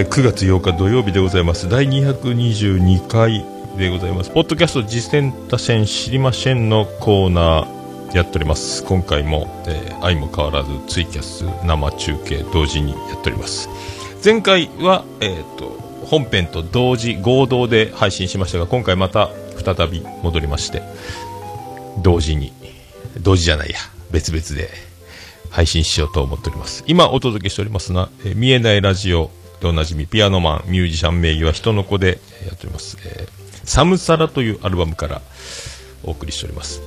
えー9月8日土曜日でございます。第222回でございます。ポッドキャスト実践多戦知りませんのコーナーやっております。今回も、えー愛も変わらずツイキャス生中継同時にやっております。前回は、えっ、と、本編と同時合同で配信しましたが、今回また再び戻りまして、同時に、同時じゃないや、別々で配信しようと思っております。今お届けしておりますのは、えー見えないラジオでおなじみ、ピアノマン、ミュージシャン名義は人の子でやっております。えーサムサラというアルバムからお送りしております。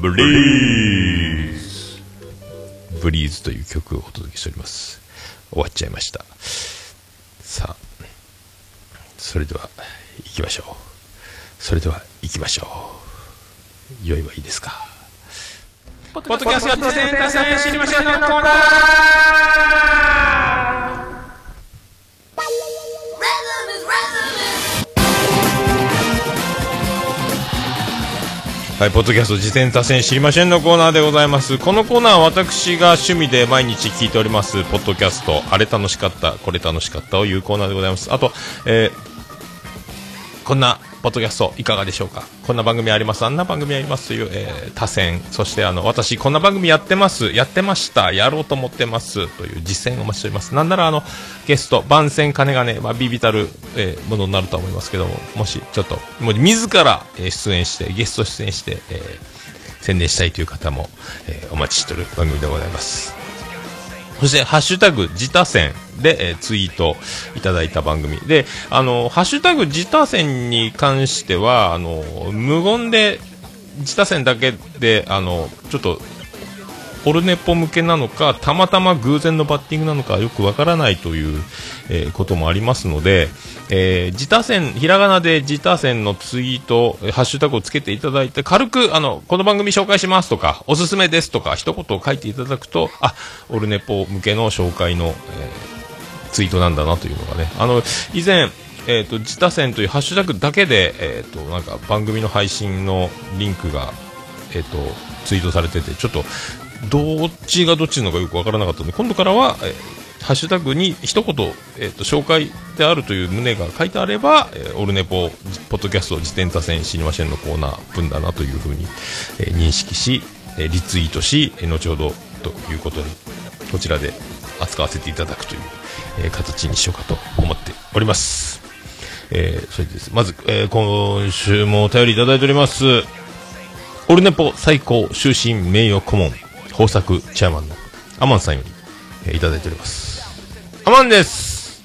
ブリーズブリーズという曲をお届けしております。終わっちゃいました。さあ、それでは行きましょう。それでは行きましょう。良いはいいですか。ポッドキャスト実践多戦知りませんのコーナはい、ポッドキャスト自転多戦知りませんのコーナーでございます。このコーナーは私が趣味で毎日聞いております、ポッドキャスト、あれ楽しかった、これ楽しかったを言うコーナーでございます。あと、えーこんなポッドキャストいかがでしょうか？こんな番組あります、あんな番組ありますという、えー多選、そしてあの、私こんな番組やってます、やってました、やろうと思ってますという実践をお待ちしております。なんならあの、ゲスト、番宣金がね、まあ、ビビたる、えーものになると思いますけども、もしちょっと、もう自ら、えー出演して、ゲスト出演して、えー宣伝したいという方も、えーお待ちしておる番組でございます。そして、ハッシュタグ、自他戦で、えーツイートいただいた番組。で、あの、ハッシュタグ、自他戦に関しては、あの、無言で、自他戦だけで、あの、ちょっと、オルネポ向けなのか、たまたま偶然のバッティングなのかよくわからないという、えーこともありますので、えー自他戦、ひらがなで自他戦のツイート、ハッシュタグをつけていただいて、軽く、あの、この番組紹介しますとか、おすすめですとか、一言書いていただくと、あ、オルネポ向けの紹介の、えーツイートなんだなというのがね、あの、以前、えっ、と、自他戦というハッシュタグだけで、えっ、と、なんか番組の配信のリンクが、えっ、と、ツイートされてて、ちょっと、どっちがどっちなのかよくわからなかったので、今度からは、えーハッシュタグに一言、えっ、と、紹介であるという旨が書いてあれば、えーオルネポ、ポッドキャスト、自転多戦知りませんのコーナー分だなというふうに、えー認識し、えーリツイートし、後ほどということに、こちらで扱わせていただくという、えー形にしようかと思っております。えーそれです。まず、えー今週もお便りいただいております。オルネポ最高終身名誉顧問、豊作チェアマンのアマンさんより、えーいただいております。アマンです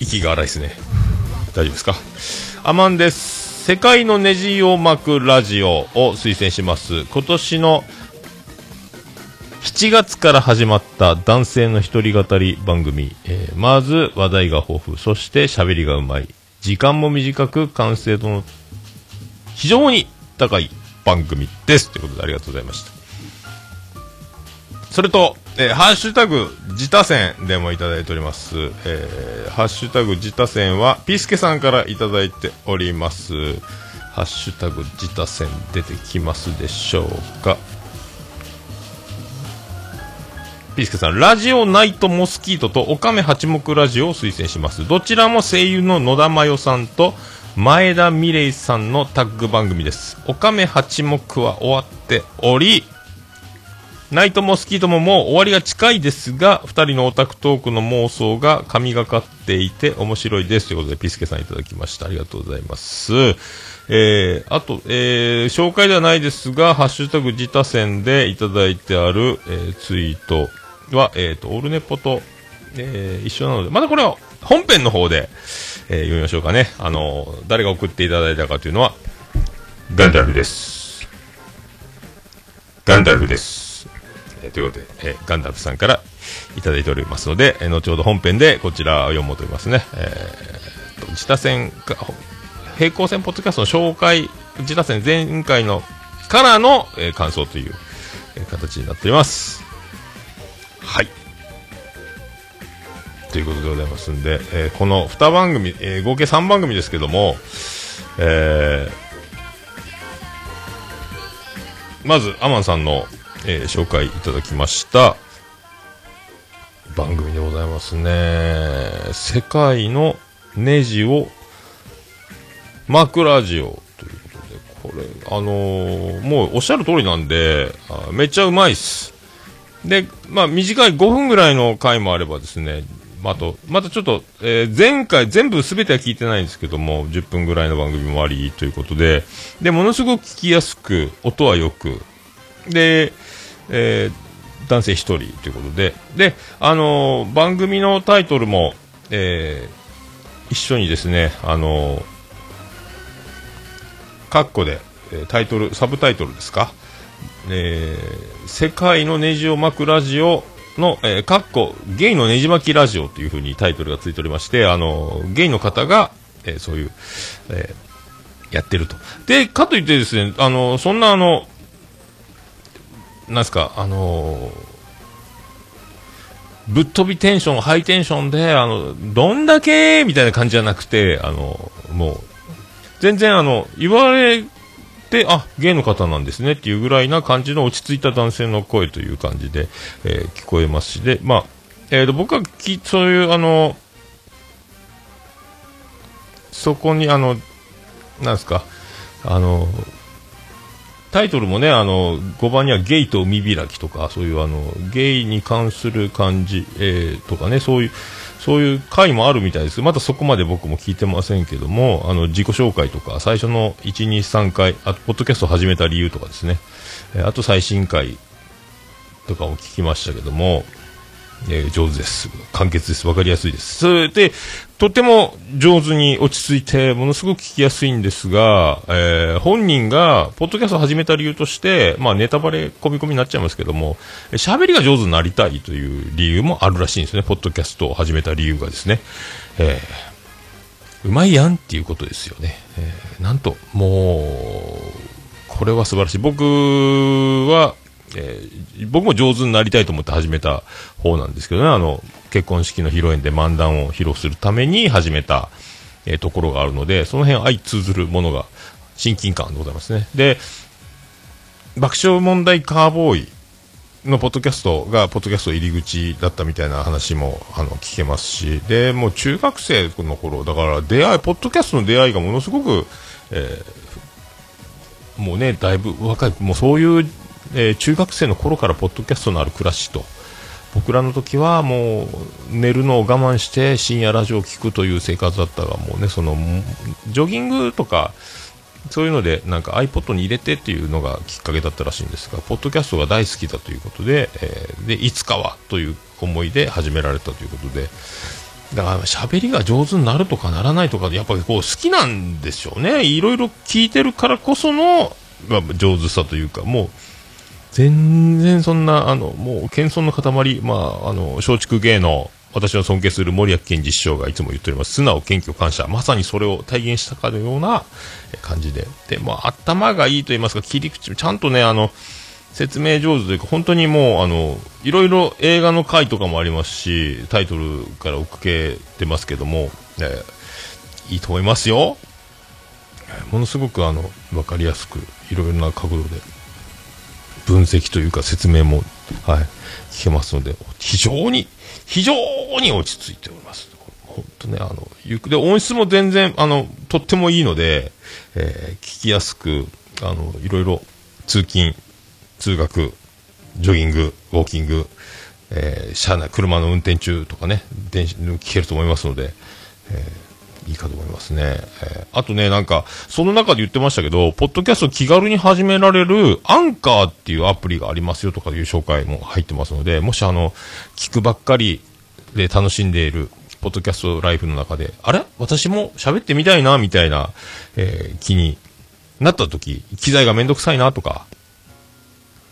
息が荒いですね。大丈夫ですか？アマンです。世界のネジを巻くラジオを推薦します。今年の7月から始まった男性の一人語り番組、えーまず話題が豊富、そして喋りがうまい、時間も短く完成度の非常に高い番組です。ということでありがとうございました。それと、えーハッシュタグ、自他戦でもいただいております。えーハッシュタグ、自他戦は、ピスケさんからいただいております。ハッシュタグ、自他戦出てきますでしょうか。ピースケさん、ラジオナイトモスキートとオカメ八目ラジオを推薦します。どちらも声優の野田真代さんと前田美玲さんのタッグ番組です。オカメ八目は終わっており、ナイトモスキートももう終わりが近いですが、二人のオタクトークの妄想が神がかっていて面白いです。ということで、ピスケさんいただきました。ありがとうございます。えー、あと、えー、紹介ではないですが、ハッシュタグ自他戦でいただいてある、えーツイートは、えっ、と、オルネポと、えー一緒なので、またこれは本編の方で、えー読みましょうかね。あの、誰が送っていただいたかというのは、ガンダルフです。ガンダルフです。えーということで、えーガンダルフさんからいただいておりますので、えー後ほど本編でこちらを読もうと思いますね。えーと、自他戦か、平行線ポッドキャストの紹介、自他戦前回のからの、えー感想という、えー形になっております。はい。ということでございますんで、えーこの2番組、えー合計3番組ですけども、えーまず、アマンさんの、えー紹介いただきました、番組でございますね。世界のネジを巻くラジオということで、これ、あのーもうおっしゃる通りなんで、めっちゃうまいっす。で、まあ短い5分ぐらいの回もあればですね、まああと、またちょっと、えー前回全部全ては聞いてないんですけども、10分ぐらいの番組もありということで、で、ものすごく聞きやすく、音はよく、で、えー男性一人ということで、で、あのー番組のタイトルも、えー一緒にですね、あのーカッコで、えタイトル、サブタイトルですか、えー世界のネジを巻くラジオの、えー、カッコ、ゲイのネジ巻きラジオというふうにタイトルがついておりまして、あのゲイの方が、えーそういう、えーやってると。で、かといってですね、あのそんなあの、なんすか、あのぶっ飛びテンション、ハイテンションで、あの、どんだけみたいな感じじゃなくて、あの、もう、全然あの、言われ、あ、ゲイの方なんですねっていうぐらいな感じの落ち着いた男性の声という感じで、えー聞こえますし、で、まあ、えーと、僕はき、そういう、あの、そこに、あの、なんですか、あの、タイトルもね、あの、5番にはゲイと海開きとか、そういうあの、ゲイに関する感じ、えーとかね、そういう、そういう回もあるみたいです。まだそこまで僕も聞いてませんけども、あの、自己紹介とか、最初の1、2、3回、あと、ポッドキャストを始めた理由とかですね、えーあと最新回とかも聞きましたけども、えー上手です。簡潔です。わかりやすいです。それで、とても上手に落ち着いて、ものすごく聞きやすいんですが、えー本人が、ポッドキャストを始めた理由として、まあネタバレ込み込みになっちゃいますけども、えー喋りが上手になりたいという理由もあるらしいんですね。ポッドキャストを始めた理由がですね。えーうまいやんっていうことですよね。えーなんと、もう、これは素晴らしい。僕は、えー僕も上手になりたいと思って始めた方なんですけどね、あの、結婚式の披露宴で漫談を披露するために始めた、えーところがあるので、その辺相通ずるものが親近感でございますね。で、爆笑問題カーボーイのポッドキャストが、ポッドキャスト入り口だったみたいな話も、あの、聞けますし、で、もう中学生の頃、だから出会い、ポッドキャストの出会いがものすごく、えーもうね、だいぶ若い、もうそういう、えー中学生の頃からポッドキャストのある暮らしと、僕らの時はもう寝るのを我慢して深夜ラジオを聞くという生活だったが、もうね、その、ジョギングとか、そういうので、なんか iPod に入れてっていうのがきっかけだったらしいんですが、ポッドキャストが大好きだということで、えーで、いつかはという思いで始められたということで、だから喋りが上手になるとかならないとか、やっぱりこう好きなんでしょうね。いろいろ聞いてるからこその、まあ、上手さというか、もう、全然そんな、あの、もう、謙遜の塊、まあ、あの、松竹芸能、私の尊敬する森脇健児師匠がいつも言っております。素直、謙虚、感謝。まさにそれを体現したかのような感じで。で、まあ、頭がいいと言いますか、切り口、ちゃんとね、あの、説明上手というか、本当にもう、あの、いろいろ映画の回とかもありますし、タイトルから追っかけてますけども、えーいいと思いますよ。ものすごく、あの、わかりやすく、いろいろな角度で、分析というか説明も、はい、聞けますので、非常に、非常に落ち着いております。本当ね、あの、ゆく、で、音質も全然、あの、とってもいいので、えー聞きやすく、あの、いろいろ、通勤、通学、ジョギング、ウォーキング、えー車内、車の運転中とかね、電聞けると思いますので、えーいいかと思いますね。えーあとね、なんか、その中で言ってましたけど、ポッドキャスト気軽に始められる、アンカーっていうアプリがありますよとかいう紹介も入ってますので、もしあの、聞くばっかりで楽しんでいる、ポッドキャストライフの中で、あれ？私も喋ってみたいな、みたいな、えー気になった時、機材がめんどくさいなとか、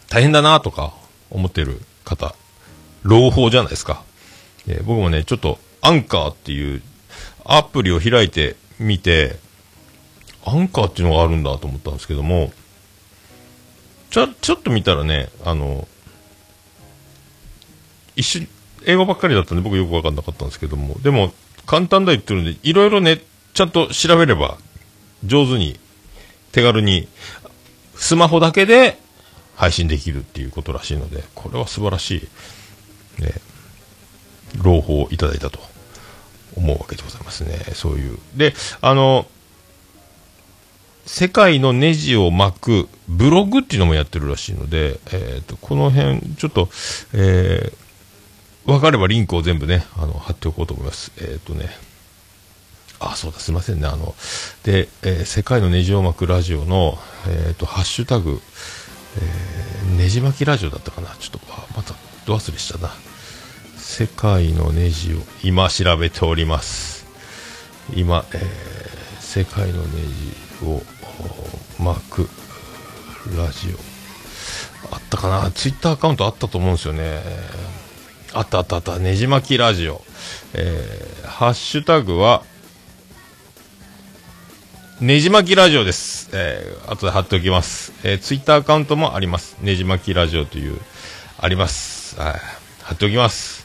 大変だなとか思ってる方、朗報じゃないですか。えー僕もね、ちょっと、アンカーっていうアプリを開いてみて、アンカーっていうのがあるんだと思ったんですけども、ちょ、ちょっと見たらね、あの、一緒、英語ばっかりだったんで僕よくわかんなかったんですけども、でも、簡単だ言ってるんで、いろいろね、ちゃんと調べれば、上手に、手軽に、スマホだけで配信できるっていうことらしいので、これは素晴らしい。ね、朗報をいただいたと思うわけでございますね。そういう。で、あの、世界のネジを巻くブログっていうのもやってるらしいので、えっ、と、この辺、ちょっと、えー、わかればリンクを全部ね、あの、貼っておこうと思います。えっ、とね、あ、そうだ、すいませんね。あの、で、えー世界のネジを巻くラジオの、えっ、と、ハッシュタグ、えー、ネジ巻きラジオだったかな。ちょっと、また、ど忘れしたな。世界のネジを、今調べております。今、えー世界のネジを巻くラジオ。あったかな？ツイッターアカウントあったと思うんですよね。あったあったあった。ねじ巻きラジオ。えー、ハッシュタグは、ねじ巻きラジオです。えー、後で貼っておきます。えー、ツイッターアカウントもあります。ねじ巻きラジオという、あります。はい。貼っておきます。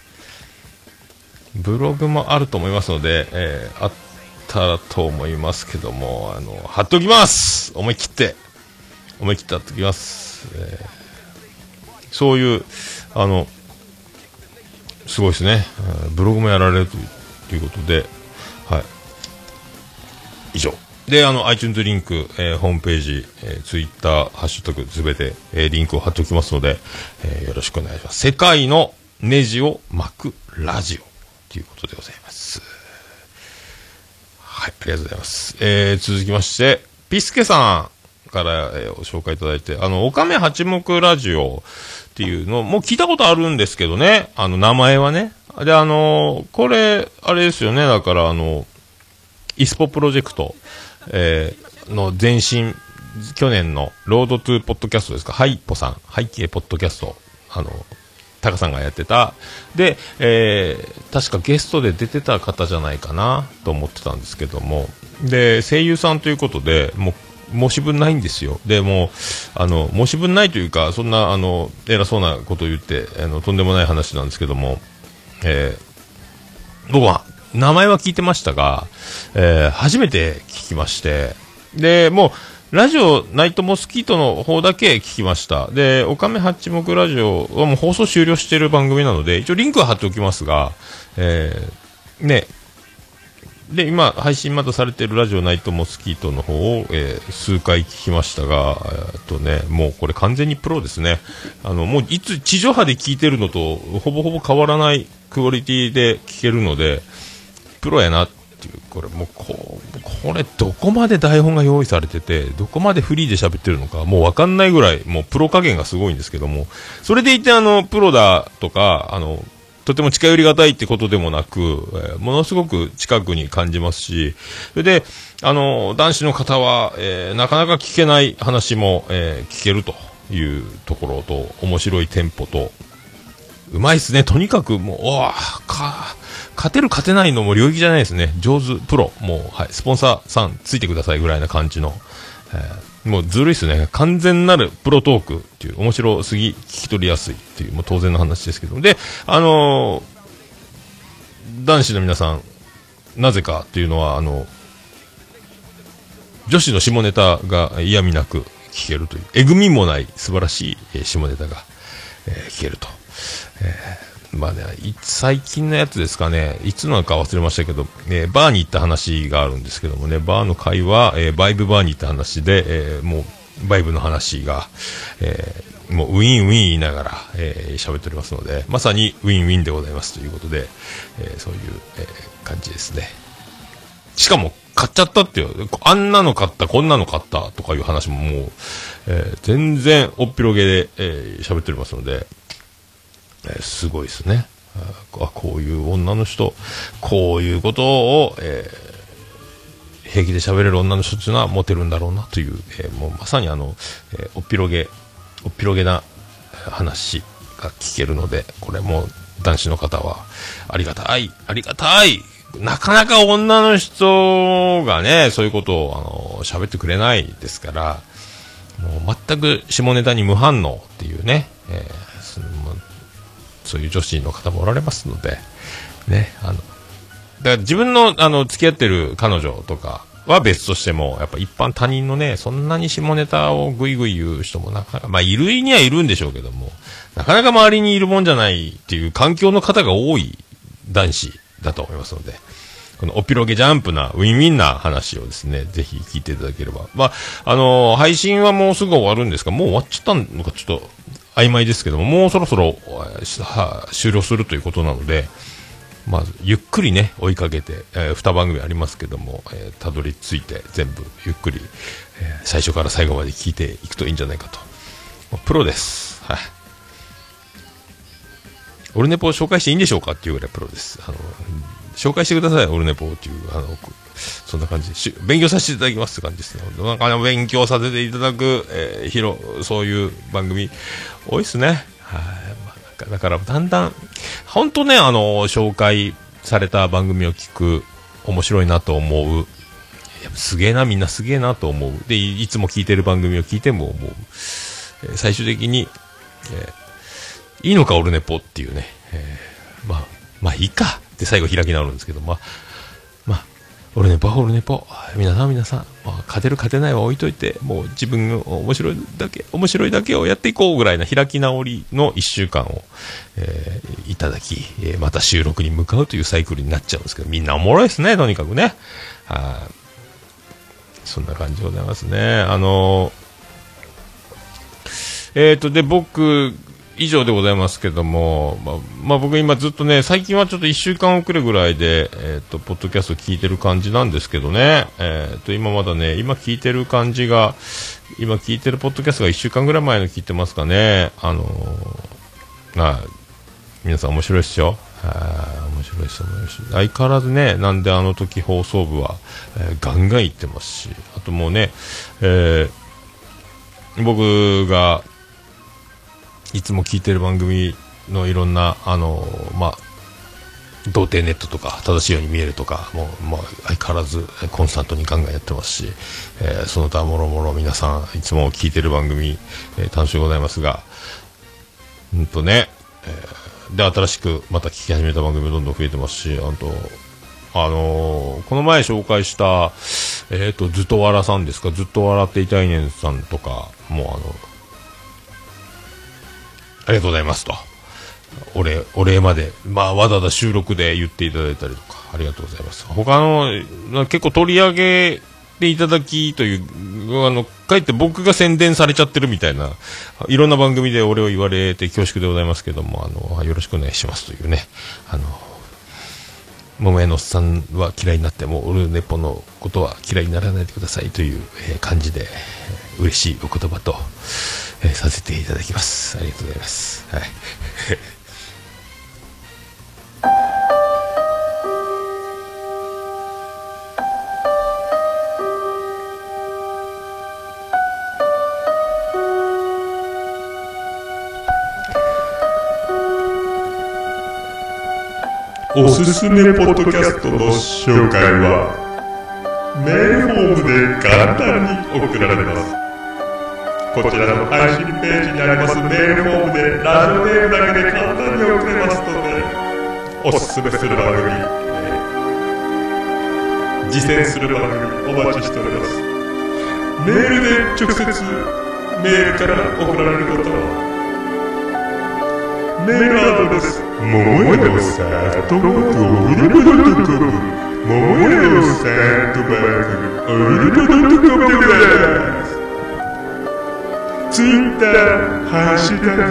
ブログもあると思いますので、えー、あったらと思いますけども、あの、貼っておきます思い切って。思い切って貼っておきます。えーそういう、あの、すごいですね。ブログもやられるというということで、はい。以上。で、あの、iTunes リンク、えーホームページ、えー、Twitter、ハッシュタグ、すべて、えーリンクを貼っておきますので、えーよろしくお願いします。世界のネジを巻くラジオということでございます。はい、ありがとうございます。えー続きまして、ピスケさんから、えーご紹介いただいて、あの、岡目八目ラジオっていうの、もう聞いたことあるんですけどね、あの、名前はね。で、あのこれ、あれですよね、だから、あの、イスポプロジェクト、えーの前身、去年のロードトゥーポッドキャストですか、ハイポさん、拝啓ポッドキャスト、あの、タカさんがやってた、で、えー確かゲストで出てた方じゃないかなと思ってたんですけども、で、声優さんということで、もう、申し分ないんですよ。で、も、あの、申し分ないというか、そんな、あの、偉そうなことを言って、あの、とんでもない話なんですけども、えー僕は名前は聞いてましたが、えー初めて聞きまして、で、もう、ラジオナイトモスキートの方だけ聞きました。で、オカメ八目ラジオはもう放送終了している番組なので、一応リンクは貼っておきますが、えーね、で、今、配信まだされているラジオナイトモスキートの方を、えー数回聞きましたが、えっとね、もうこれ完全にプロですね。あの、もういつ地上波で聞いてるのと、ほぼほぼ変わらないクオリティで聞けるので、プロやなっていう、これもうこ、これどこまで台本が用意されてて、どこまでフリーで喋ってるのか、もうわかんないぐらい、もうプロ加減がすごいんですけども、それでいてあの、プロだとか、あの、とても近寄りがたいってことでもなく、えーものすごく近くに感じますし、それで、あの、男子の方は、えーなかなか聞けない話も、えー聞けるというところと、面白いテンポと、うまいっすね。とにかくもう、おわか、勝てる勝てないのも領域じゃないですね。上手、プロ、もう、はい、スポンサーさんついてくださいぐらいな感じの、えーもうずるいっすね。完全なるプロトークっていう、面白すぎ、聞き取りやすいっていう、もう当然の話ですけど。で、あのー男子の皆さん、なぜかっていうのは、あの、女子の下ネタが嫌味なく聞けるという、えぐみもない素晴らしい下ネタが、えー聞けると。えーまあね、最近のやつですかね、いつなのか忘れましたけど、えーバーに行った話があるんですけどもね、バーの会は、えーバイブバーに行った話で、えーもう、バイブの話が、えもうウィンウィン言いながら、えー喋っておりますので、まさにウィンウィンでございますということで、えそういう、え感じですね。しかも、買っちゃったっていう、あんなの買った、こんなの買ったとかいう話ももう、え全然おっぴろげで、えー喋っておりますので、えすごいですね。あこういう女の人、こういうことを、えー平気で喋れる女の人っていうのはモテるんだろうなという、えーもうまさにあの、えーおっぴろげ、おっぴろげな話が聞けるので、これも男子の方はありがたい、ありがたい。なかなか女の人がね、そういうことをあの喋ってくれないですから、もう全く下ネタに無反応っていうね、えーそういう女子の方もおられますので、ね、あの、だから自分の、あの、付き合ってる彼女とかは別としても、やっぱ一般他人のね、そんなに下ネタをぐいぐい言う人もなかなか、まあ、いるにはいるんでしょうけども、なかなか周りにいるもんじゃないっていう環境の方が多い男子だと思いますので、このおピロゲジャンプなウィンウィンな話をですね、ぜひ聞いていただければ。まあ、あのー配信はもうすぐ終わるんですが、もう終わっちゃったのかちょっと曖昧ですけども、もうそろそろ終了するということなので、まず、ゆっくりね、追いかけて、えー、2番組ありますけども、えーたどり着いて、全部、ゆっくり、えー最初から最後まで聞いていくといいんじゃないかと。プロです。はい。オルネポを紹介していいんでしょうかっていうぐらいプロです。あの、紹介してください、オルネポっていう、あの、そんな感じし勉強させていただきますって感じですね。なかあの勉強させていただく、えー、広、そういう番組、多いですね。はい。まあ、だから、だんだん、本当ね、あの、紹介された番組を聞く、面白いなと思う。すげえな、みんなすげえなと思う。で、いつも聞いてる番組を聞いても思う。えー最終的に、えーいいのか、オルネポっていうね、えーまあ、まあいいかって最後開き直るんですけど、まあ、あ、オルネポはオルネポ。皆さん皆さん、まあ、勝てる勝てないは置いといて、もう自分の面白いだけ、面白いだけをやっていこうぐらいな開き直りの一週間を、えーいただき、えーまた収録に向かうというサイクルになっちゃうんですけど、みんなおもろいですね、とにかくね。はいそんな感じでございますね。あのえっ、と、で、僕、以上でございますけども、ま、まあ僕今ずっとね、最近はちょっと1週間遅れぐらいで、えっ、と、ポッドキャスト聞いてる感じなんですけどね、えっ、と、今まだね、今聞いてる感じが、今聞いてるポッドキャストが1週間ぐらい前の聞いてますかね、あのー、まあ、皆さん面白いっすよ。はい面白いです、面白い。です相変わらずね、なんであの時放送部は、えーガンガン行ってますし、あともうね、えー僕がいつも聞いてる番組のいろんな、あのーまあ、童貞ネットとか正しいように見えるとかもう、まあ、相変わらずコンスタントにガンガンやってますし、えーその他もろもろ皆さんいつも聞いてる番組、えー楽しゅうございますがうんとね、えーで新しくまた聞き始めた番組どんどん増えてますしあとあのーこの前紹介した、えっ、と、ずっと笑さんですか、ずっと笑っていたいねんさんとか、もうあの、ありがとうございますと。お礼、お礼まで、まあ、わざわざ収録で言っていただいたりとか、ありがとうございます。他の、結構取り上げていただきという、あの、かえって僕が宣伝されちゃってるみたいな、いろんな番組で俺を言われて恐縮でございますけども、あの、よろしくお願いしますというね、あの、桃屋のおっさんは嫌いになっても、オルネポのことは嫌いにならないでくださいという、感じで、嬉しいお言葉と、えーさせていただきます。ありがとうございます。はい。おすすめポッドキャストの紹介はメールフォームで簡単に送られますこちらの配信ページにありますメールフォームでラジオネームだけで簡単に送れますのでおすすめする番組実践する番組お待ちしております。メールで直接メールから送られることはメールアドレス、ももやのさんとまくおりぽドットコム、ももやのさとまくおりぽドットコムでございます。ツイッター、ハッシュタグ、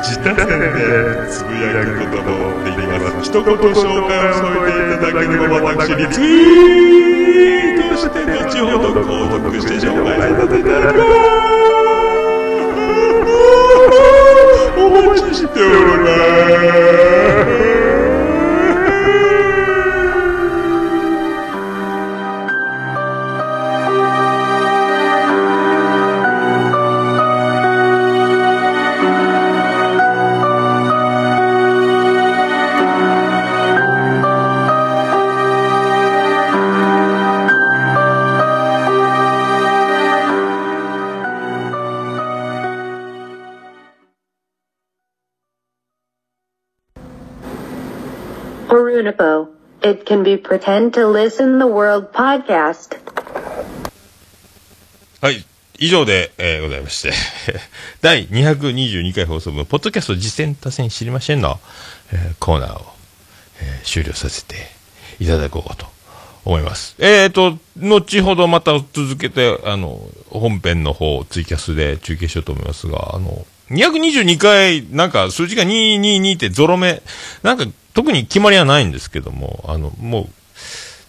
自他戦でつぶやくこともできます。一言紹介を添えていただければ私にツイートして後ほど購読して紹介させていただきます。お待ちしております。It can be pretend to listen the world podcast. はい。以上で、えーございまして、第222回放送分、ポッドキャスト実践多戦知りませんの、えーコーナーを、えー終了させていただこうかと思います。えーと、後ほどまた続けて、あの、本編の方、ツイキャスで中継しようと思いますが、あの、222回、なんか数字が222ってゾロ目、なんか特に決まりはないんですけども、あの、もう、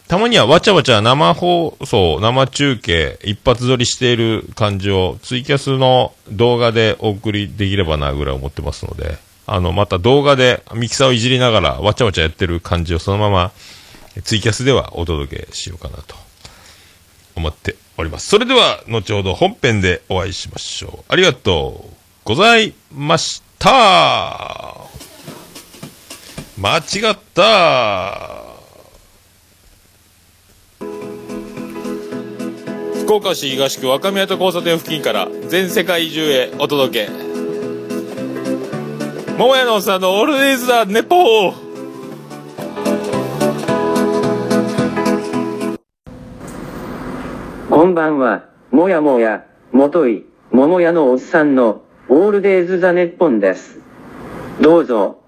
たまにはわちゃわちゃ生放送、生中継、一発撮りしている感じをツイキャスの動画でお送りできればなぐらい思ってますので、あの、また動画でミキサーをいじりながらわちゃわちゃやってる感じをそのままツイキャスではお届けしようかなと思っております。それでは、後ほど本編でお会いしましょう。ありがとうございました。間違った。福岡市東区若宮と交差点付近から全世界中へお届け。桃屋のおっさんのオールディーズ・ザ・ネポーこんばんは、もやもや、もとい、桃屋のおっさんの、オールデイズ・ザ・ネッポンです。どうぞ、